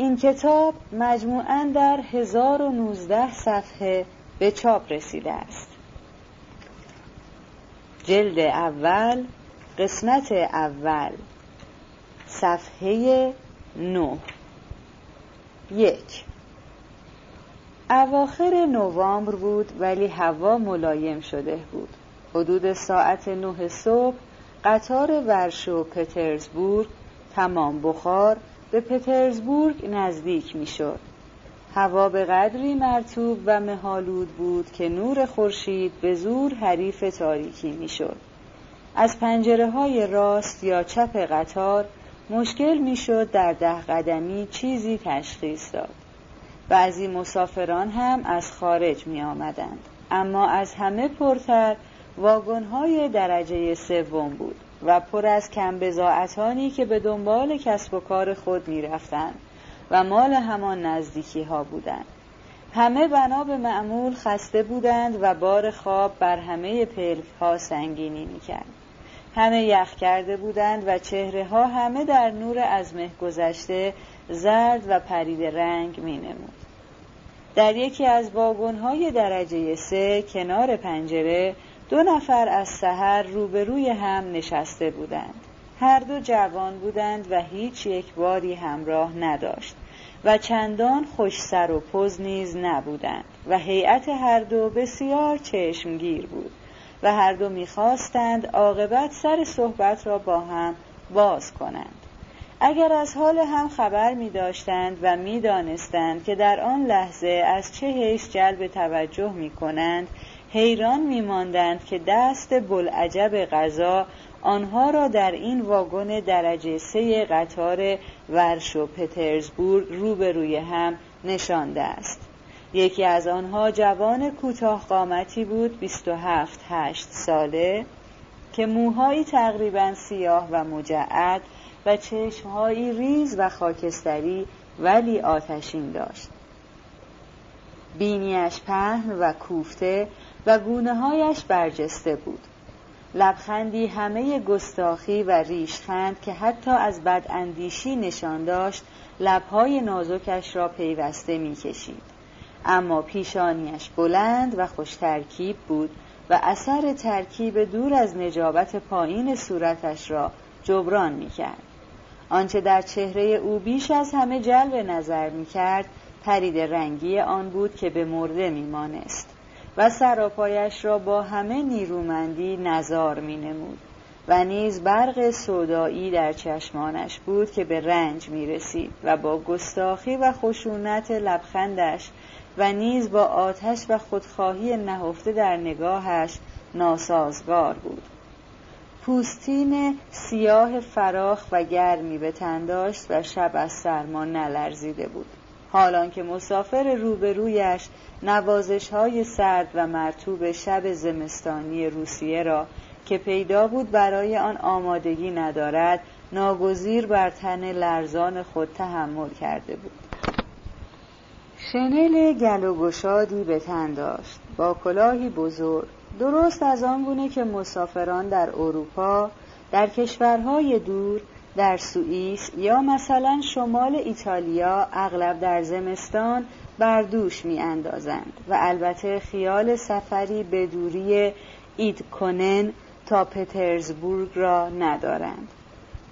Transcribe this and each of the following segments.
این کتاب مجموعا در 1019 صفحه به چاپ رسیده است. جلد اول قسمت اول صفحه نه. یک. اواخر نوامبر بود ولی هوا ملایم شده بود. حدود ساعت نه صبح قطار ورشو پترزبورگ تمام بخار به پترزبورگ نزدیک می‌شد. هوا به قدری مرتوب و مهالود بود که نور خورشید به زور حریف تاریکی می‌شد. از پنجره های راست یا چپ قطار مشکل می‌شد در ده قدمی چیزی تشخیص داد. بعضی مسافران هم از خارج می آمدند اما از همه پرتر واگن های درجه سوم بود. و پر از کم که به دنبال کسب و کار خود می و مال همان نزدیکی ها بودند همه بنا به معمول خسته بودند و بار خواب بر همه پلک ها سنگینی می کرد. همه یخ کرده بودند و چهره ها همه در نور از مه گذشته زرد و پرید رنگ می نمود. در یکی از های درجه سه کنار پنجره دو نفر از سحر روبروی هم نشسته بودند. هر دو جوان بودند و هیچ یک باری همراه نداشت و چندان خوش سر و پز نیز نبودند و هیئت هر دو بسیار چشمگیر بود و هر دو می‌خواستند عاقبت سر صحبت را با هم باز کنند. اگر از حال هم خبر می داشتند و می دانستند که در آن لحظه از چه حیث جلب توجه می کنند حیران می ماندند که دست بلعجب غذا آنها را در این واگن درجه سه قطار ورش و پترزبورگ روبروی هم نشانده است. یکی از آنها جوان کوتاه قامتی بود 27 هشت ساله که موهایی تقریبا سیاه و مجعد و چشمهایی ریز و خاکستری ولی آتشین داشت. بینیش پهن و کوفته و گونه هایش برجسته بود. لبخندی همه گستاخی و ریشخند که حتی از بداندیشی نشان داشت لبهای نازکش را پیوسته می‌کشید. اما پیشانیش بلند و خوش ترکیب بود و اثر ترکیب دور از نجابت پایین صورتش را جبران می‌کرد. آنچه در چهره او بیش از همه جلب نظر می کرد پرید رنگی آن بود که به مرده می مانست و سراپایش را با همه نیرومندی نزار می نمود و نیز برق سودایی در چشمانش بود که به رنج می رسید و با گستاخی و خشونت لبخندش و نیز با آتش و خودخواهی نهفته در نگاهش ناسازگار بود. پوستین سیاه فراخ و گرمی به تن داشت و شب از سرما نلرزیده بود. حالان که مسافر روبرویش نوازش های سرد و مرتوب شب زمستانی روسیه را که پیدا بود برای آن آمادگی ندارد ناگزیر بر تن لرزان خود تحمل کرده بود. شنل گل و گشادی به تن داشت. با کلاهی بزرگ درست از آن گونه که مسافران در اروپا در کشورهای دور در سوئیس یا مثلا شمال ایتالیا اغلب در زمستان بر دوش می اندازند و البته خیال سفری به دوری ایدکنن تا پترزبورگ را ندارند.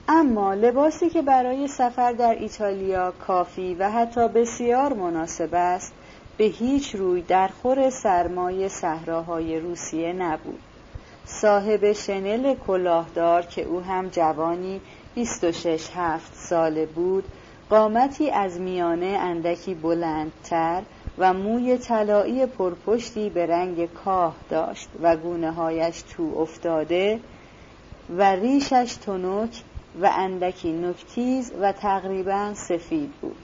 اما لباسی که برای سفر در ایتالیا کافی و حتی بسیار مناسب است به هیچ روی در خور سرمای صحراهای روسیه نبود. صاحب شنل کلاهدار که او هم جوانی 26 هفت ساله بود قامتی از میانه اندکی بلندتر و موی طلایی پرپشتی به رنگ کاه داشت و گونه هایش تو افتاده و ریشش تنک و اندکی نکتیز و تقریبا سفید بود.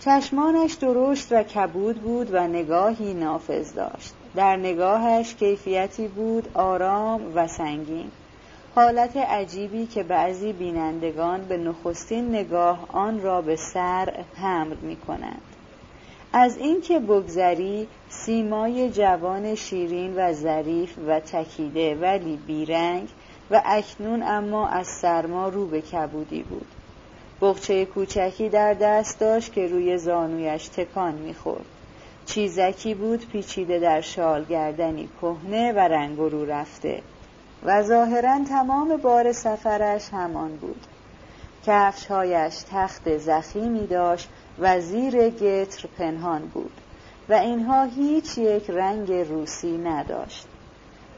چشمانش درشت و کبود بود و نگاهی نافذ داشت. در نگاهش کیفیتی بود آرام و سنگین. حالت عجیبی که بعضی بینندگان به نخستین نگاه آن را به سر حمل می کنند از اینکه بگذری سیمای جوان شیرین و ظریف و تکیده ولی بیرنگ و اکنون اما از سرما رو به کبودی بود. بغچه کوچکی در دست داشت که روی زانویش تکان می‌خورد. چیزکی بود پیچیده در شال گردنی کهنه و رنگ رو رفته. و ظاهرا تمام بار سفرش همان بود. کفشهایش تخت زخیمی داشت و زیر گتر پنهان بود و اینها هیچ یک رنگ روسی نداشت.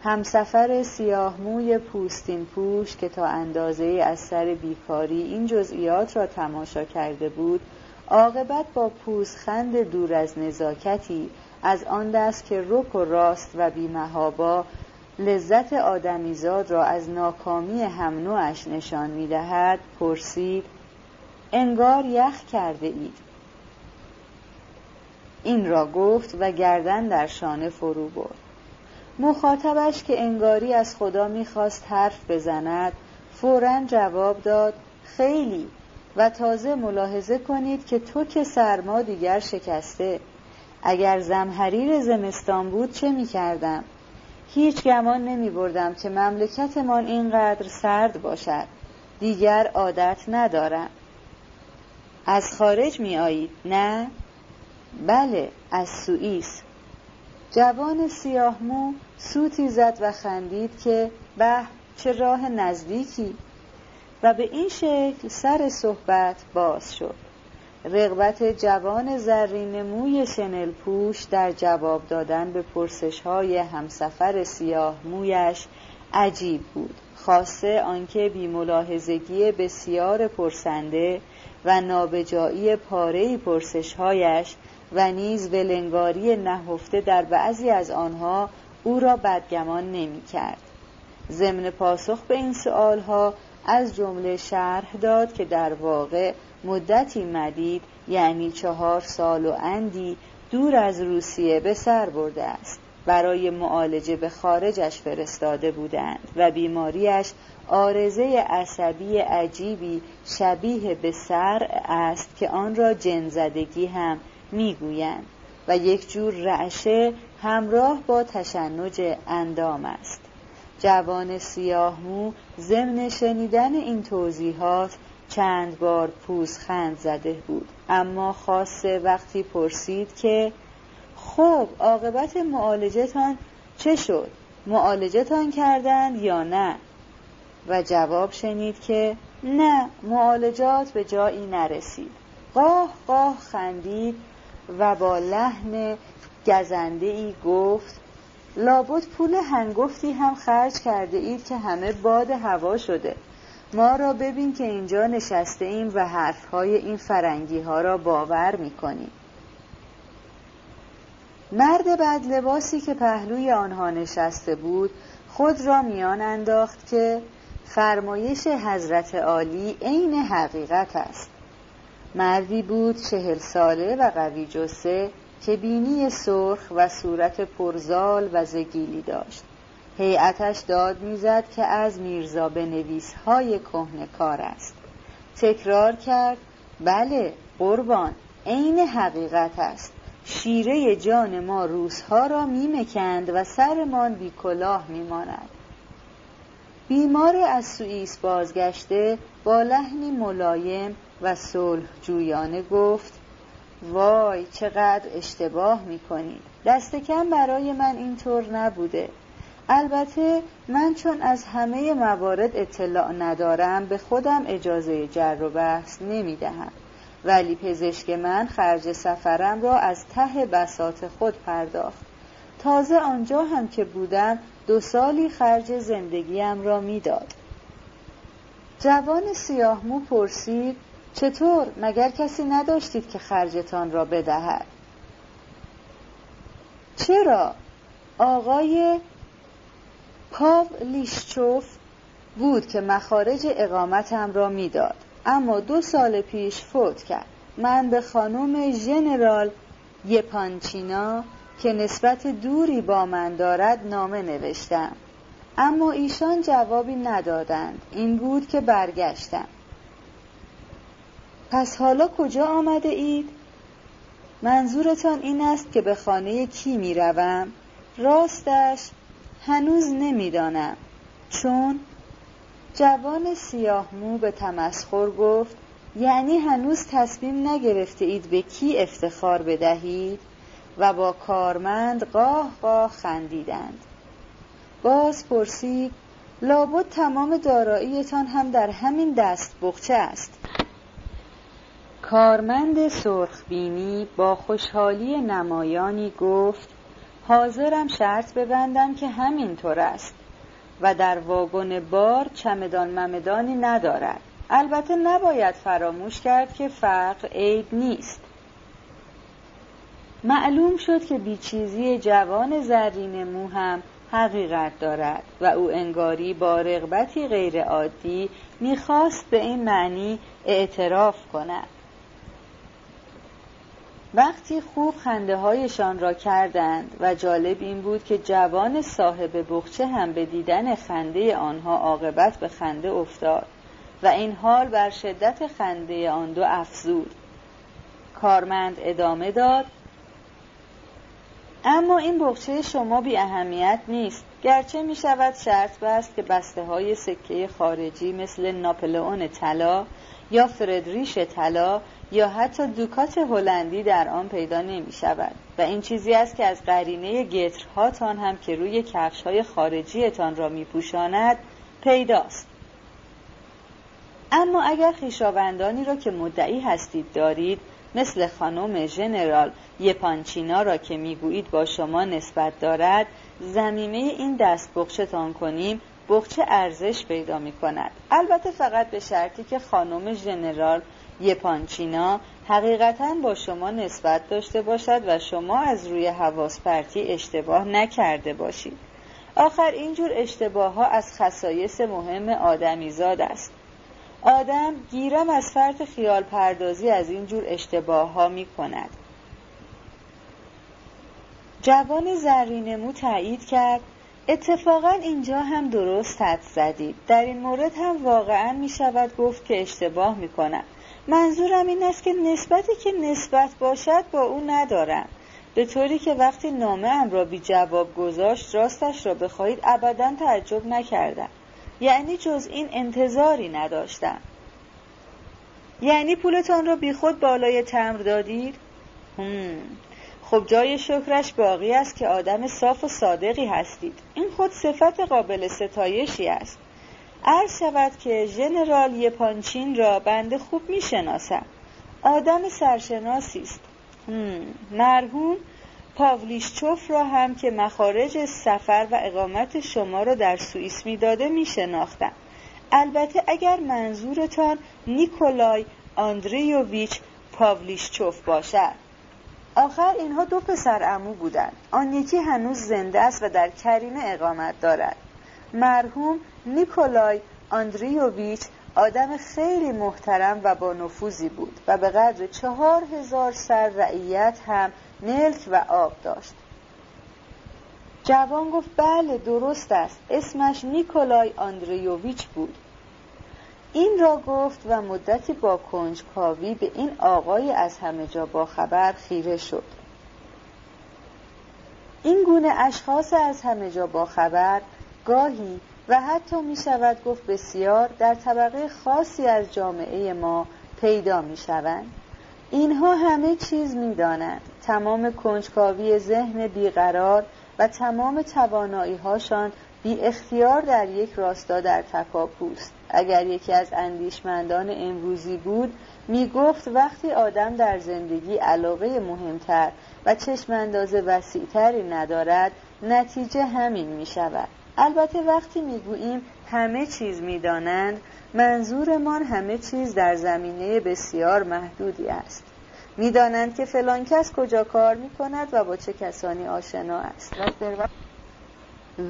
همسفر سیاه موی پوستین پوش که تا اندازه از سر بیکاری این جزئیات را تماشا کرده بود عاقبت با پوزخند دور از نزاکتی از آن دست که رک و راست و بیمهابا لذت آدمیزاد را از ناکامی هم نوعش نشان می‌دهد پرسید انگار یخ کرده اید این را گفت و گردن در شانه فرو برد. مخاطبش که انگاری از خدا می‌خواست حرف بزند فورا جواب داد خیلی. و تازه ملاحظه کنید که تو که سرما دیگر شکسته. اگر زمحریر زمستان بود چه می‌کردم؟ هیچ گمان نمی بردم که مملکتمان اینقدر سرد باشد. دیگر عادت ندارم. از خارج می آیید نه؟ بله از سوئیس. جوان سیاه مو سوتی زد و خندید که به چه راه نزدیکی. و به این شکل سر صحبت باز شد. رغبت جوان زرین موی شنل پوش در جواب دادن به پرسش های همسفر سیاه مویش عجیب بود خاصه آنکه بیملاحظگی بسیار پرسنده و نابجایی پاره پرسشهایش و نیز ولنگاری نهفته در بعضی از آنها او را بدگمان نمی کرد. ضمن پاسخ به این ها از جمله شرح داد که در واقع مدتی مدید یعنی چهار سال و اندی دور از روسیه به سر برده است. برای معالجه به خارجش فرستاده بودند و بیماریش آرزه عصبی عجیبی شبیه به سر است که آن را جنزدگی هم می‌گویند و یک جور رعشه همراه با تشنج اندام است. جوان سیاهمو ضمن شنیدن این توضیحات چند بار پوزخند زده بود. اما خاصه وقتی پرسید که خب عاقبت معالجتان چه شد؟ معالجتان کردند یا نه؟ و جواب شنید که نه معالجات به جایی نرسید. قاه قاه خندید و با لحن گزنده ای گفت لابد پول هنگفتی هم خرج کرده اید که همه باد هوا شده. ما را ببین که اینجا نشسته ایم و حرفهای این فرنگی ها را باور می کنیم. مرد بد لباسی که پهلوی آنها نشسته بود خود را میان انداخت که فرمایش حضرت عالی عین حقیقت است مردی بود چهل ساله و قوی جسه که بینی سرخ و صورت پرزال و زگیلی داشت هیئتش داد می‌زد که از میرزا به نویس های کهنه کار است. تکرار کرد بله قربان عین حقیقت است. شیره جان ما روزها را میمکند و سرمان بی کلاه میماند. بیمار از سوئیس بازگشته با لحنی ملایم و صلح جویانه گفت وای چقدر اشتباه می‌کنید. دست کم برای من اینطور نبوده. البته من چون از همه موارد اطلاع ندارم به خودم اجازه جر و بحث نمی دهم ولی پزشک من خرج سفرم را از ته بسات خود پرداخت. تازه آنجا هم که بودم دو سالی خرج زندگیم را می‌داد. جوان سیاهمو پرسید چطور؟ مگر کسی نداشتید که خرجتان را بدهد؟ چرا؟ آقای پاو لیشچوف بود که مخارج اقامتم را می‌داد. اما دو سال پیش فوت کرد. من به خانم ژنرال یپانچینا که نسبت دوری با من دارد نامه نوشتم. اما ایشان جوابی ندادند. این بود که برگشتم. پس حالا کجا آمده اید؟ منظورتان این است که به خانه کی می روم؟ راستش هنوز نمی‌دانم. چون جوان سیاه مو به تمسخر گفت یعنی هنوز تصمیم نگرفته اید به کی افتخار بدهید؟ و با کارمند قاه قاه خندیدند. باز پرسید لابد تمام داراییتان هم در همین دست بخچه است. کارمند سرخبینی با خوشحالی نمایانی گفت حاضرم شرط ببندم که همینطور است و در واگن بار چمدان ممدانی ندارد. البته نباید فراموش کرد که فقر عیب نیست. معلوم شد که بیچیزی جوان زرین مو هم حقیقت دارد و او انگاری با رغبتی غیرعادی می‌خواست به این معنی اعتراف کند. وقتی خوب خنده هایشان را کردند و جالب این بود که جوان صاحب بخچه هم به دیدن خنده آنها عاقبت به خنده افتاد و این حال بر شدت خنده آن دو افزود. کارمند ادامه داد اما این بخچه شما بی اهمیت نیست. گرچه می شود شرط بست که بسته های سکه خارجی مثل ناپلئون طلا یا فردریش طلا یا حتی دوکات هلندی در آن پیدا نمی شود و این چیزی است که از قرینه گترهاتان هم که روی کفش های خارجیتان را می پوشاند پیداست. اما اگر خیشاوندانی را که مدعی هستید دارید مثل خانم ژنرال یپانچینا را که می‌گویید با شما نسبت دارد زمینه این دست بخشتان کنیم بخچه ارزش پیدا می کند البته فقط به شرطی که خانم ژنرال یپانچینا حقیقتا با شما نسبت داشته باشد و شما از روی حواس پرتی اشتباه نکرده باشید. آخر اینجور اشتباه ها از خصایص مهم آدمیزاد است. آدم گیرم از فرط خیال پردازی از اینجور اشتباه ها می کند جوان زرینمو تایید کرد اتفاقا اینجا هم درست حد زدید. در این مورد هم واقعا می شود گفت که اشتباه می کنم منظورم این است که نسبتی که نسبت باشد با او ندارم. به طوری که وقتی نامه ام را بی جواب گذاشت راستش را بخواهید ابدا تعجب نکردم. یعنی جز این انتظاری نداشتم. یعنی پولتان را بی خود بالای تمر دادید؟ خب جای شکرش باقی است که آدم صاف و صادقی هستید. این خود صفت قابل ستایشی است. عرض شود که ژنرال یپانچین را بنده خوب می شناسم آدم سرشناسی است. مرحوم پاولیشچوف را هم که مخارج سفر و اقامت شما را در سوئیس می‌داده می شناختم البته اگر منظورتان نیکولای آندریوویچ پاولیشچوف باشد. آخر اینها دو پسر امو بودند. آن یکی هنوز زنده است و در کریمه اقامت دارد. مرحوم نیکولای آندریوویچ آدم خیلی محترم و با نفوذی بود و به قدر چهار هزار سر رعیت هم ملک و آب داشت. جوان گفت بله درست است. اسمش نیکولای آندریوویچ بود. این را گفت و مدتی با کنجکاوی به این آقای از همه جا با خبر خیره شد. این گونه اشخاص از همه جا با خبر گاهی و حتی می شود گفت بسیار در طبقه خاصی از جامعه ما پیدا می شوند اینها همه چیز می دانند تمام کنجکاوی ذهن بیقرار و تمام توانایی هاشان بی اختیار در یک راستا در تکاپوست اگر یکی از اندیشمندان امروزی بود می گفت وقتی آدم در زندگی علاقه مهمتر و چشمانداز وسیعتری ندارد نتیجه همین می شود البته وقتی می گوییم همه چیز می دانند منظورمان همه چیز در زمینه بسیار محدودی است. می‌دانند که فلان کس کجا کار می کند و با چه کسانی آشنا است.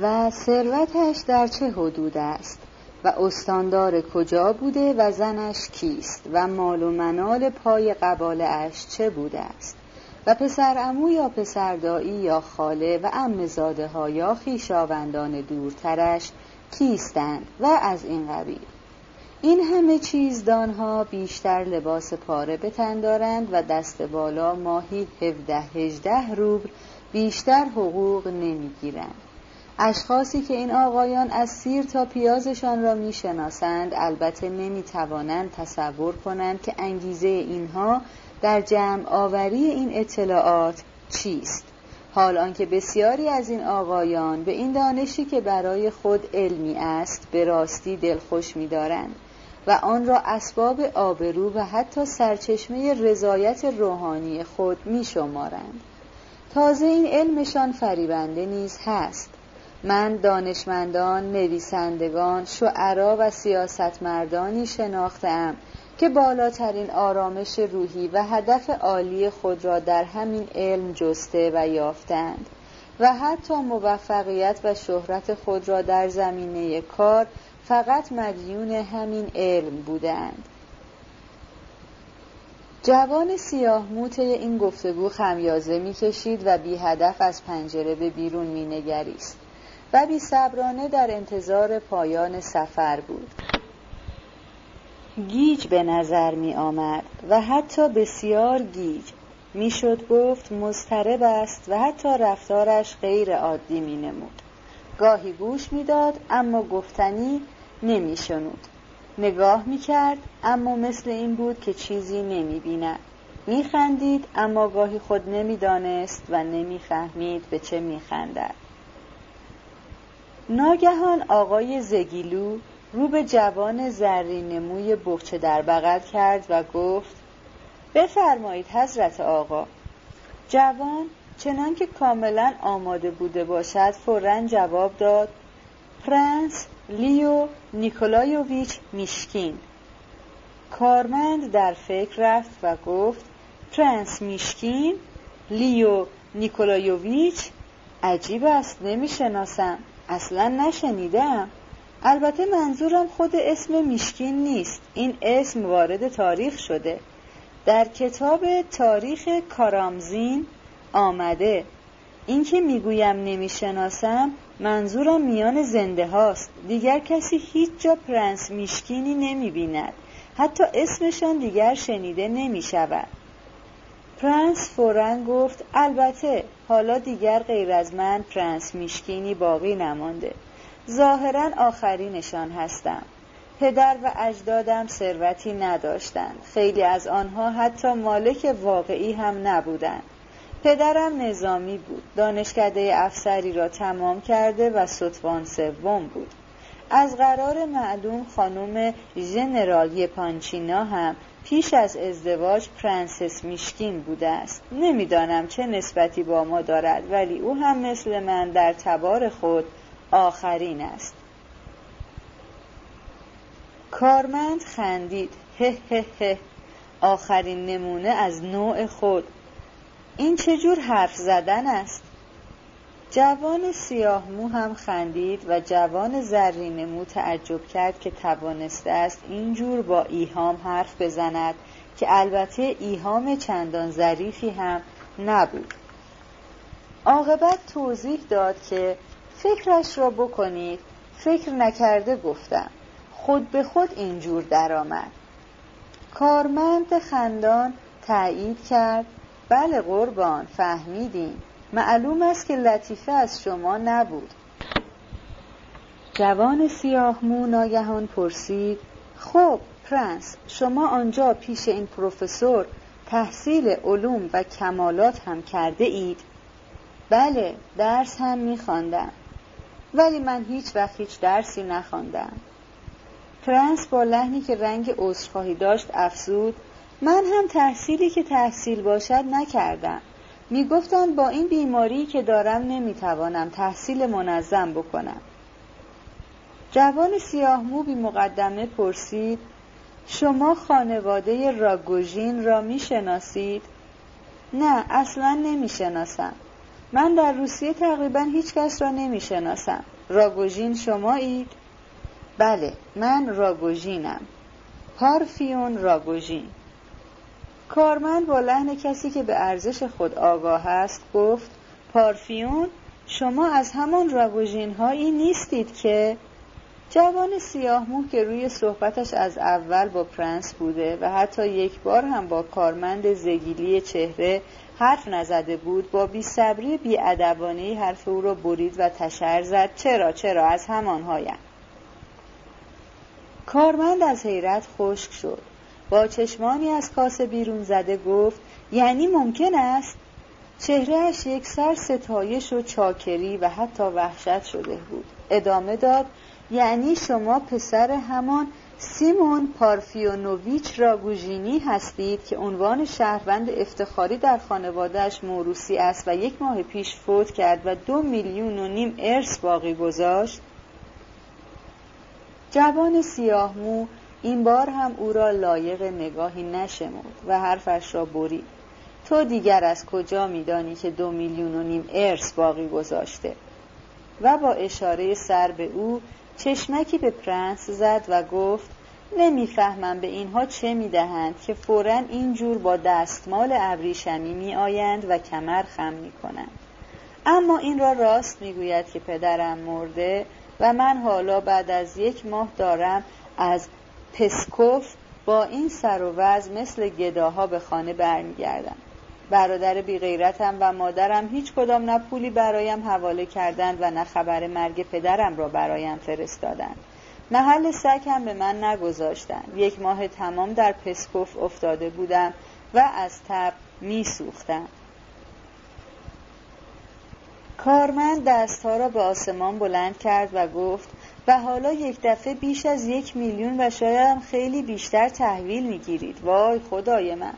و ثروتش در چه حدود است؟ و استاندار کجا بوده و زنش کیست؟ و مال و منال پای قباله اش چه بوده است؟ و پسر امو یا پسر دایی یا خاله و امزاده ها یا خیشاوندان دورترش کیستند و از این قبیل. این همه چیزدانها بیشتر لباس پاره بتن دارند و دست بالا ماهی 17 18 روبل بیشتر حقوق نمی‌گیرند. اشخاصی که این آقایان از سیر تا پیازشان را می‌شناسند البته نمی‌توانند تصور کنند که انگیزه اینها در جمع آوری این اطلاعات چیست؟ حال آنکه بسیاری از این آقایان به این دانشی که برای خود علمی است به راستی دلخوش می‌دارند و آن را اسباب آبرو و حتی سرچشمه رضایت روحانی خود می‌شمارند. تازه این علمشان فریبنده نیز هست. من دانشمندان، نویسندگان، شعرا و سیاستمردانی شناختم که بالاترین آرامش روحی و هدف عالی خود را در همین علم جسته و یافتند و حتی موفقیت و شهرت خود را در زمینه کار فقط مدیون همین علم بودند. جوان سیاه موت این گفتگو خمیازه می‌کشید و بی هدف از پنجره به بیرون مینگریست و بی صبرانه در انتظار پایان سفر بود. گیج به نظر می آمد و حتی بسیار گیج می‌شد گفت مضطرب است و حتی رفتارش غیر عادی می نمود. گاهی گوش می‌داد اما گفتنی نمی شنود. نگاه می کرد اما مثل این بود که چیزی نمی بیند. می خندید اما گاهی خود نمی دانست و نمی فهمید به چه می خندد. ناگهان آقای زگیلو رو به جوان زرین موی بقچه در بغل کرد و گفت بفرمایید حضرت آقا. جوان چنان که کاملا آماده بوده باشد فورا جواب داد پرنس لیو نیکولایوویچ میشکین. کارمند در فکر رفت و گفت پرنس میشکین لیو نیکولایوویچ؟ عجیب است نمی‌شناسم. اصلا نشنیدم البته منظورم خود اسم میشکین نیست. این اسم وارد تاریخ شده. در کتاب تاریخ کارامزین آمده. این که می‌گویم نمی‌شناسم منظورم میان زنده هاست. دیگر کسی هیچ جا پرنس میشکینی نمی‌بیند. حتی اسمشان دیگر شنیده نمی‌شود. پرنس فورا گفت البته حالا دیگر غیر از من پرنس میشکینی باقی نمانده. ظاهرا آخرینشان هستم. پدر و اجدادم ثروتی نداشتند. خیلی از آنها حتی مالک واقعی هم نبودند. پدرم نظامی بود. دانشکده افسری را تمام کرده و ستوان سوم بود. از قرار معلوم خانم ژنرال یپانچینا هم پیش از ازدواج پرنسس میشکین بوده است. نمی‌دانم چه نسبتی با ما دارد ولی او هم مثل من در تبار خود آخرین است. کارمند خندید. هه هه هه. آخرین نمونه از نوع خود. این چجور حرف زدن است؟ جوان سیاه مو هم خندید و جوان زرین مو تعجب کرد که توانسته است اینجور با ایهام حرف بزند که البته ایهام چندان ظریفی هم نبود. عاقبت توضیح داد که فکرش را بکنید. فکر نکرده گفتم. خود به خود اینجور درآمد. کارمند خندان تایید کرد. بله قربان فهمیدیم. معلوم است که لطیفه از شما نبود. جوان سیاه مو ناگهان پرسید خب پرنس شما آنجا پیش این پروفسور تحصیل علوم و کمالات هم کرده اید؟ بله درس هم میخواندم. ولی من هیچ وقت هیچ درسی نخواندم. پرنس با لحنی که رنگ عذرخواهی داشت افزود. من هم تحصیلی که تحصیل باشد نکردم. می‌گفتند با این بیماری که دارم نمی‌توانم تحصیل منظم بکنم. جوان سیاه مو بی مقدمه پرسید شما خانواده راگوژین را می‌شناسید؟ نه اصلا نمی‌شناسم. من در روسیه تقریبا هیچ کس را نمی‌شناسم. راگوژین شمایید؟ بله من راگوژینم. پارفیون راگوژین. کارمند با لحن کسی که به ارزش خود آگاه است گفت پارفیون شما از همان راگوژین هایی نیستید که جوان سیاه مو که روی صحبتش از اول با پرنس بوده و حتی یک بار هم با کارمند زگیلی چهره حرف نزده بود با بی صبری بی حرف او را برید و تشر زد. چرا چرا؟ از همانهایم. کارمند از حیرت خشک شد. با چشمانی از کاسه بیرون زده گفت یعنی ممکن است؟ چهرهش یک سر ستایش و چاکری و حتی وحشت شده بود. ادامه داد یعنی شما پسر همان سیمون پارفیونوویچ راگوژینی هستید که عنوان شهروند افتخاری در خانوادهش موروسی است و یک ماه پیش فوت کرد و دو میلیون و نیم ارث باقی گذاشت. جوان سیاهمو این بار هم او را لایق نگاهی نشمرد و حرفش را برید. تو دیگر از کجا میدانی که دو میلیون و نیم ارث باقی گذاشته؟ و با اشاره سر به او چشمکی به پرنس زد و گفت نمی‌فهمم به اینها چه می‌دهند که فورا اینجور با دستمال ابریشمی می آیند و کمر خم می کنند. اما این را راست می‌گوید که پدرم مرده و من حالا بعد از یک ماه دارم از پسکوف با این سر و وز مثل گداها به خانه برمیگردم برادر بیغیرتم و مادرم هیچ کدام نه پولی برایم حواله کردند و نه خبر مرگ پدرم را برایم فرستادند. محل سگ هم به من نگذاشتند. یک ماه تمام در پسکوف افتاده بودم و از تب می سوختم. کارمند دستها را به آسمان بلند کرد و گفت و حالا یک دفعه بیش از یک میلیون و شاید خیلی بیشتر تحویل می‌گیرید. وای خدای من.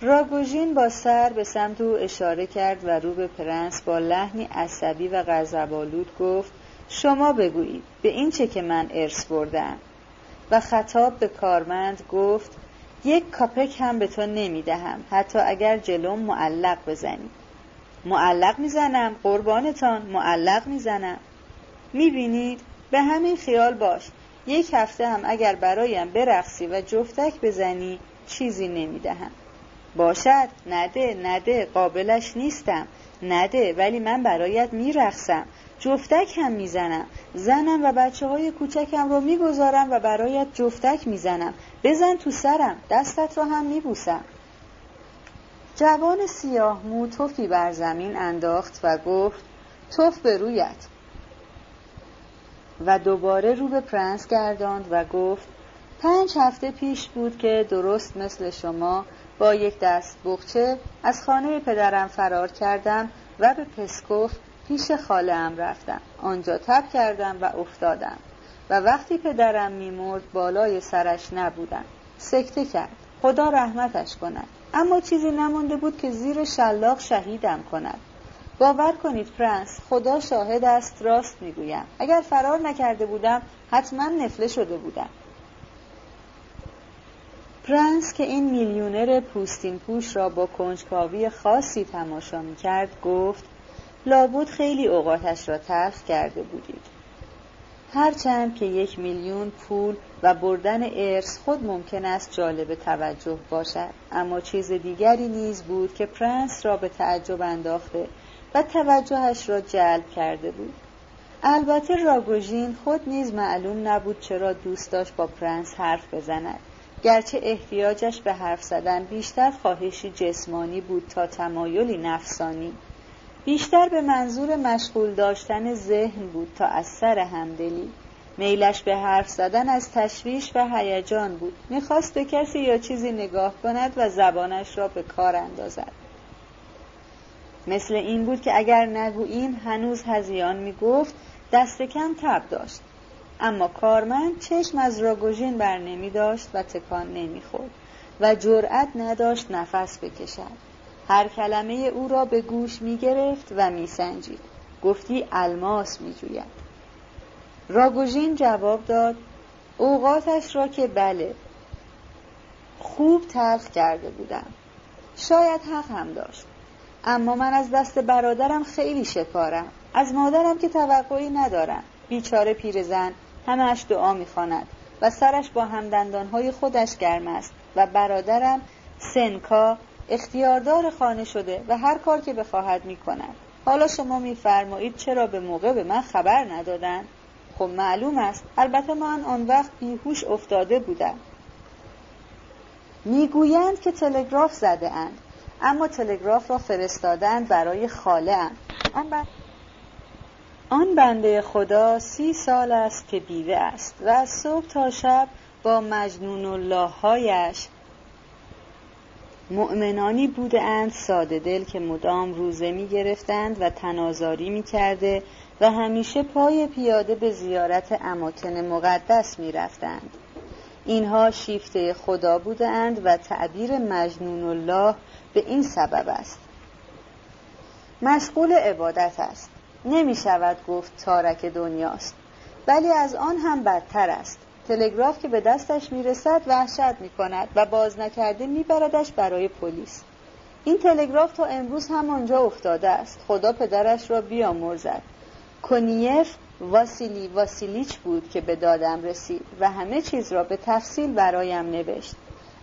راگوژین با سر به سمت او اشاره کرد و رو به پرنس با لحنی عصبی و غضبآلود گفت شما بگویید به این چه که من ارث بردم؟ و خطاب به کارمند گفت یک کاپک هم به تو نمی‌دهم حتی اگر جلوم معلق بزنی. معلق می‌زنم قربانتان معلق می‌زنم. می‌بینید به همین خیال باش یک هفته هم اگر برایم برقصی و جفتک بزنی چیزی نمی‌دهم. باشد. نده نده قابلش نیستم. نده ولی من برایت میرقصم. جفتک هم می‌زنم. زنم و بچه های کوچکم رو می‌گذارم و برایت جفتک می‌زنم. بزن تو سرم. دستت رو هم میبوسم. جوان سیاه مو توفی بر زمین انداخت و گفت توف به رویت. و دوباره رو به پرنس گرداند و گفت پنج هفته پیش بود که درست مثل شما با یک دست بخچه از خانه پدرم فرار کردم و به پسکوف پیش خاله ام رفتم. آنجا تب کردم و افتادم. و وقتی پدرم میمرد بالای سرش نبودم. سکته کرد. خدا رحمتش کند. اما چیزی نمانده بود که زیر شلاق شهیدم کند. باور کنید پرنس خدا شاهد است راست می‌گویم. اگر فرار نکرده بودم حتما نفله شده بودم. پرنس که این میلیونر پوستین پوش را با کنجکاوی خاصی تماشا می کرد گفت لابد خیلی اوقاتش را تلخ کرده بودید. هرچند که یک میلیون پول و بردن ارث خود ممکن است جالب توجه باشد اما چیز دیگری نیز بود که پرنس را به تعجب انداخته و توجهش را جلب کرده بود. البته راگوژین خود نیز معلوم نبود چرا دوست داشت با پرنس حرف بزند. گرچه احتیاجش به حرف زدن بیشتر خواهشی جسمانی بود تا تمایلی نفسانی. بیشتر به منظور مشغول داشتن ذهن بود تا از سر همدلی. میلش به حرف زدن از تشویش و هیجان بود. می‌خواست به کسی یا چیزی نگاه کند و زبانش را به کار اندازد. مثل این بود که اگر نگوییم هنوز هزیان می‌گفت دست کم تب داشت. اما کارمند چشم از راگوژین بر نمی داشت و تکان نمی‌خورد و جرأت نداشت نفس بکشد. هر کلمه او را به گوش می گرفت و می سنجید. گفتی الماس می جوید. راگوژین جواب داد اوقاتش را که بله خوب تلخ کرده بودم. شاید حق هم داشت. اما من از دست برادرم خیلی شکارم. از مادرم که توقعی ندارم. بیچاره پیرزن همش دعا می‌خواند و سرش با همدندانهای خودش گرم است و برادرم سنکا اختیاردار خانه شده و هر کار که بخواهد می‌کند. حالا شما میفرمایید چرا به موقع به من خبر ندادن؟ خب معلوم است البته من آن وقت بیهوش افتاده بودم. می‌گویند که تلگراف زده اند اما تلگراف را فرستادند برای خاله آن, آن بنده خدا سی سال است که بیوه است و از صبح تا شب با مجنون الله هایش مؤمنانی بودند ساده دل که مدام روزه می گرفتند و تنازاری می کرده و همیشه پای پیاده به زیارت اماکن مقدس می رفتند. اینها شیفته خدا بودند و تعبیر مجنون الله به این سبب است. مشغول عبادت است. نمی شود گفت تارک دنیاست. ولی از آن هم بدتر است. تلگراف که به دستش می‌رسد وحشت می کند و باز نکرده میبردش برای پلیس. این تلگراف تا امروز هم آنجا افتاده است. خدا پدرش را بیامرزد. کنیف واسیلی واسیلیچ بود که به دادم رسید و همه چیز را به تفصیل برایم نوشت.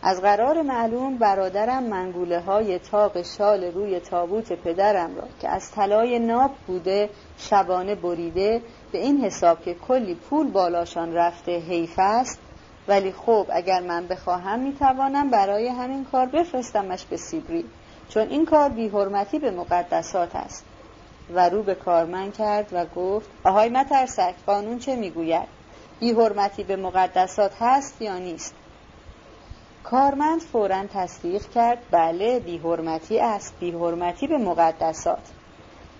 از قرار معلوم برادرم منگوله های تاق شال روی تابوت پدرم را که از طلای ناب بوده شبانه بریده به این حساب که کلی پول بالاشان رفته حیف است. ولی خب اگر من بخواهم می‌توانم برای همین کار بفرستمش به سیبری چون این کار بیحرمتی به مقدسات است. و رو به کارمن کرد و گفت آهای مترسک قانون چه می‌گوید؟ بیحرمتی به مقدسات هست یا نیست؟ کارمند فورا تصدیق کرد بله بیحرمتی است بیحرمتی به مقدسات.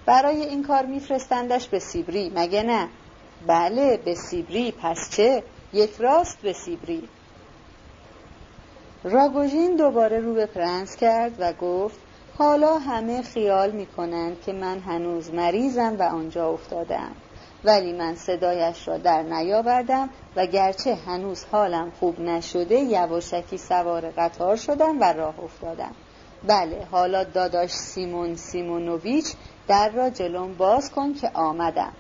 برای این کار میفرستندش به سیبری. مگه نه؟ بله به سیبری. پس چه؟ یک راست به سیبری. راگوژین دوباره رو به پرنس کرد و گفت حالا همه خیال می کنند که من هنوز مریضم و آنجا افتادم ولی من صدایش را در نیاوردم و گرچه هنوز حالم خوب نشده یواشکی سوار قطار شدم و راه افتادم. بله حالا داداش سیمون سیمونوویچ در را جلوم باز کن که آمدم.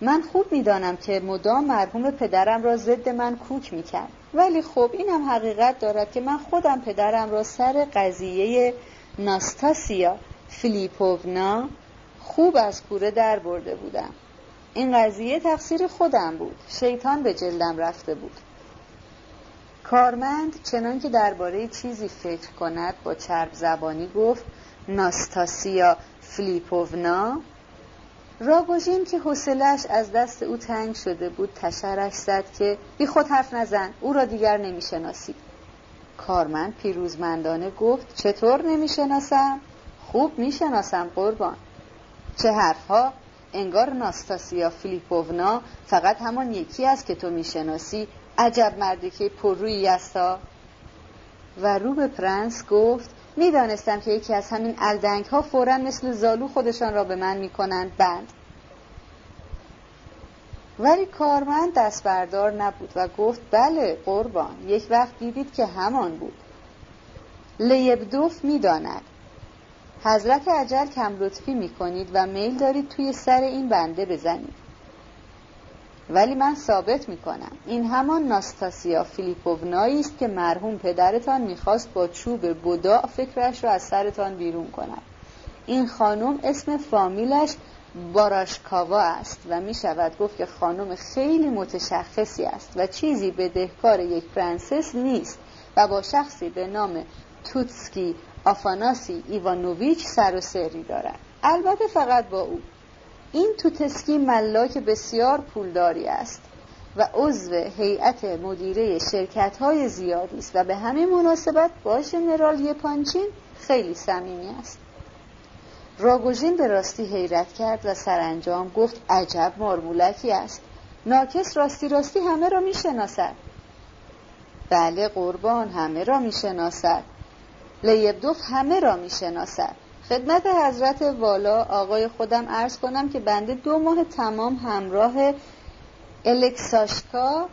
من خوب می‌دانم که مدام مرحوم پدرم را ضد من کوک می‌کرد. ولی خب اینم حقیقت دارد که من خودم پدرم را سر قضیه ناستاسیا فیلیپوونا خوب از کوره در برده بودم. این قضیه تقصیر خودم بود. شیطان به جلدم رفته بود. کارمند چنان که درباره چیزی فکر کند با چرب زبانی گفت ناستاسیا فلیپوونا؟ راگوژین که حوصلش از دست او تنگ شده بود تشرش زد که بی خود حرف نزن او را دیگر نمی‌شناسی. کارمند پیروزمندانه گفت چطور نمی‌شناسم؟ خوب می‌شناسم قربان. چه حرفها؟ انگار ناستاسیا فیلیپوونا فقط همان یکی است که تو می‌شناسی. عجب مردی که پررویی استا و رو به پرنس گفت می‌دانستم که یکی از همین الدنگ ها فورا مثل زالو خودشان را به من می‌کنند. بند. ولی کارمند دست بردار نبود و گفت بله قربان. یک وقت دیدید که همان بود. لیبدوف می‌داند. حضرت عجل کم لطفی می کنید و میل دارید توی سر این بنده بزنید. ولی من ثابت می کنم این همان ناستاسیا فیلیپوونایی است که مرحوم پدرتان می‌خواست با چوب بودا فکرش را از سرتان بیرون کند. این خانم اسم فامیلش باراشکاوا است و می شود گفت که خانم خیلی متشخصی است و چیزی بدهکار یک پرنسس نیست و با شخصی به نام توتسکی آفاناسی ایوانوویچ سر و سری دارد. البته فقط با او. این توتسکی ملاک بسیار پولداری است و عضو هیئت مدیره شرکت های زیادی است و به همین مناسبت با ژنرال پانچین خیلی صمیمی است. راگوژین به راستی حیرت کرد و سرانجام گفت عجب مارمولکی است. ناکس راستی راستی همه را می‌شناسد. بله قربان همه را می‌شناسد. لیبدوف همه را می‌شناسد. خدمت حضرت والا آقای خودم عرض کنم که بنده دو ماه تمام همراه الکساشکا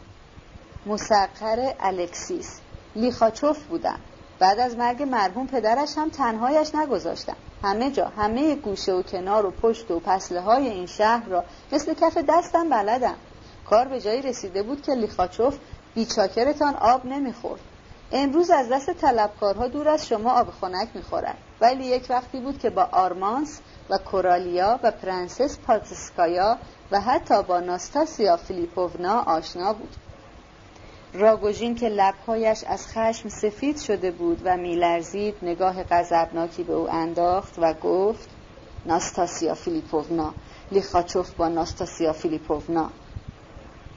مسقر الکسیس. لیخاچوف بودم. بعد از مرگ مرحوم پدرش هم تنهایش نگذاشتم. همه جا همه گوشه و کنار و پشت و پسله های این شهر را مثل کف دستم بلدم. کار به جایی رسیده بود که لیخاچوف بیچاکرتان آب نمی‌خورد. امروز از دست طلبکارها دور از شما آب خنک می‌خورد. ولی یک وقتی بود که با آرمانس و کورالیا و پرنسس پاتسکایا و حتی با ناستاسیا فیلیپوونا آشنا بود. راگوژین که لبهایش از خشم سفید شده بود و میلرزید نگاه غضبناکی به او انداخت و گفت ناستاسیا فیلیپوونا لیخاچوف با ناستاسیا فیلیپوونا.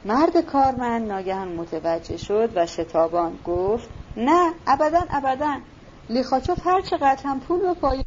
مرد کارمند ناگهان متوجه شد و شتابان گفت نه ابدا ابدا. لیخاچوف هر چقدر هم پول به پای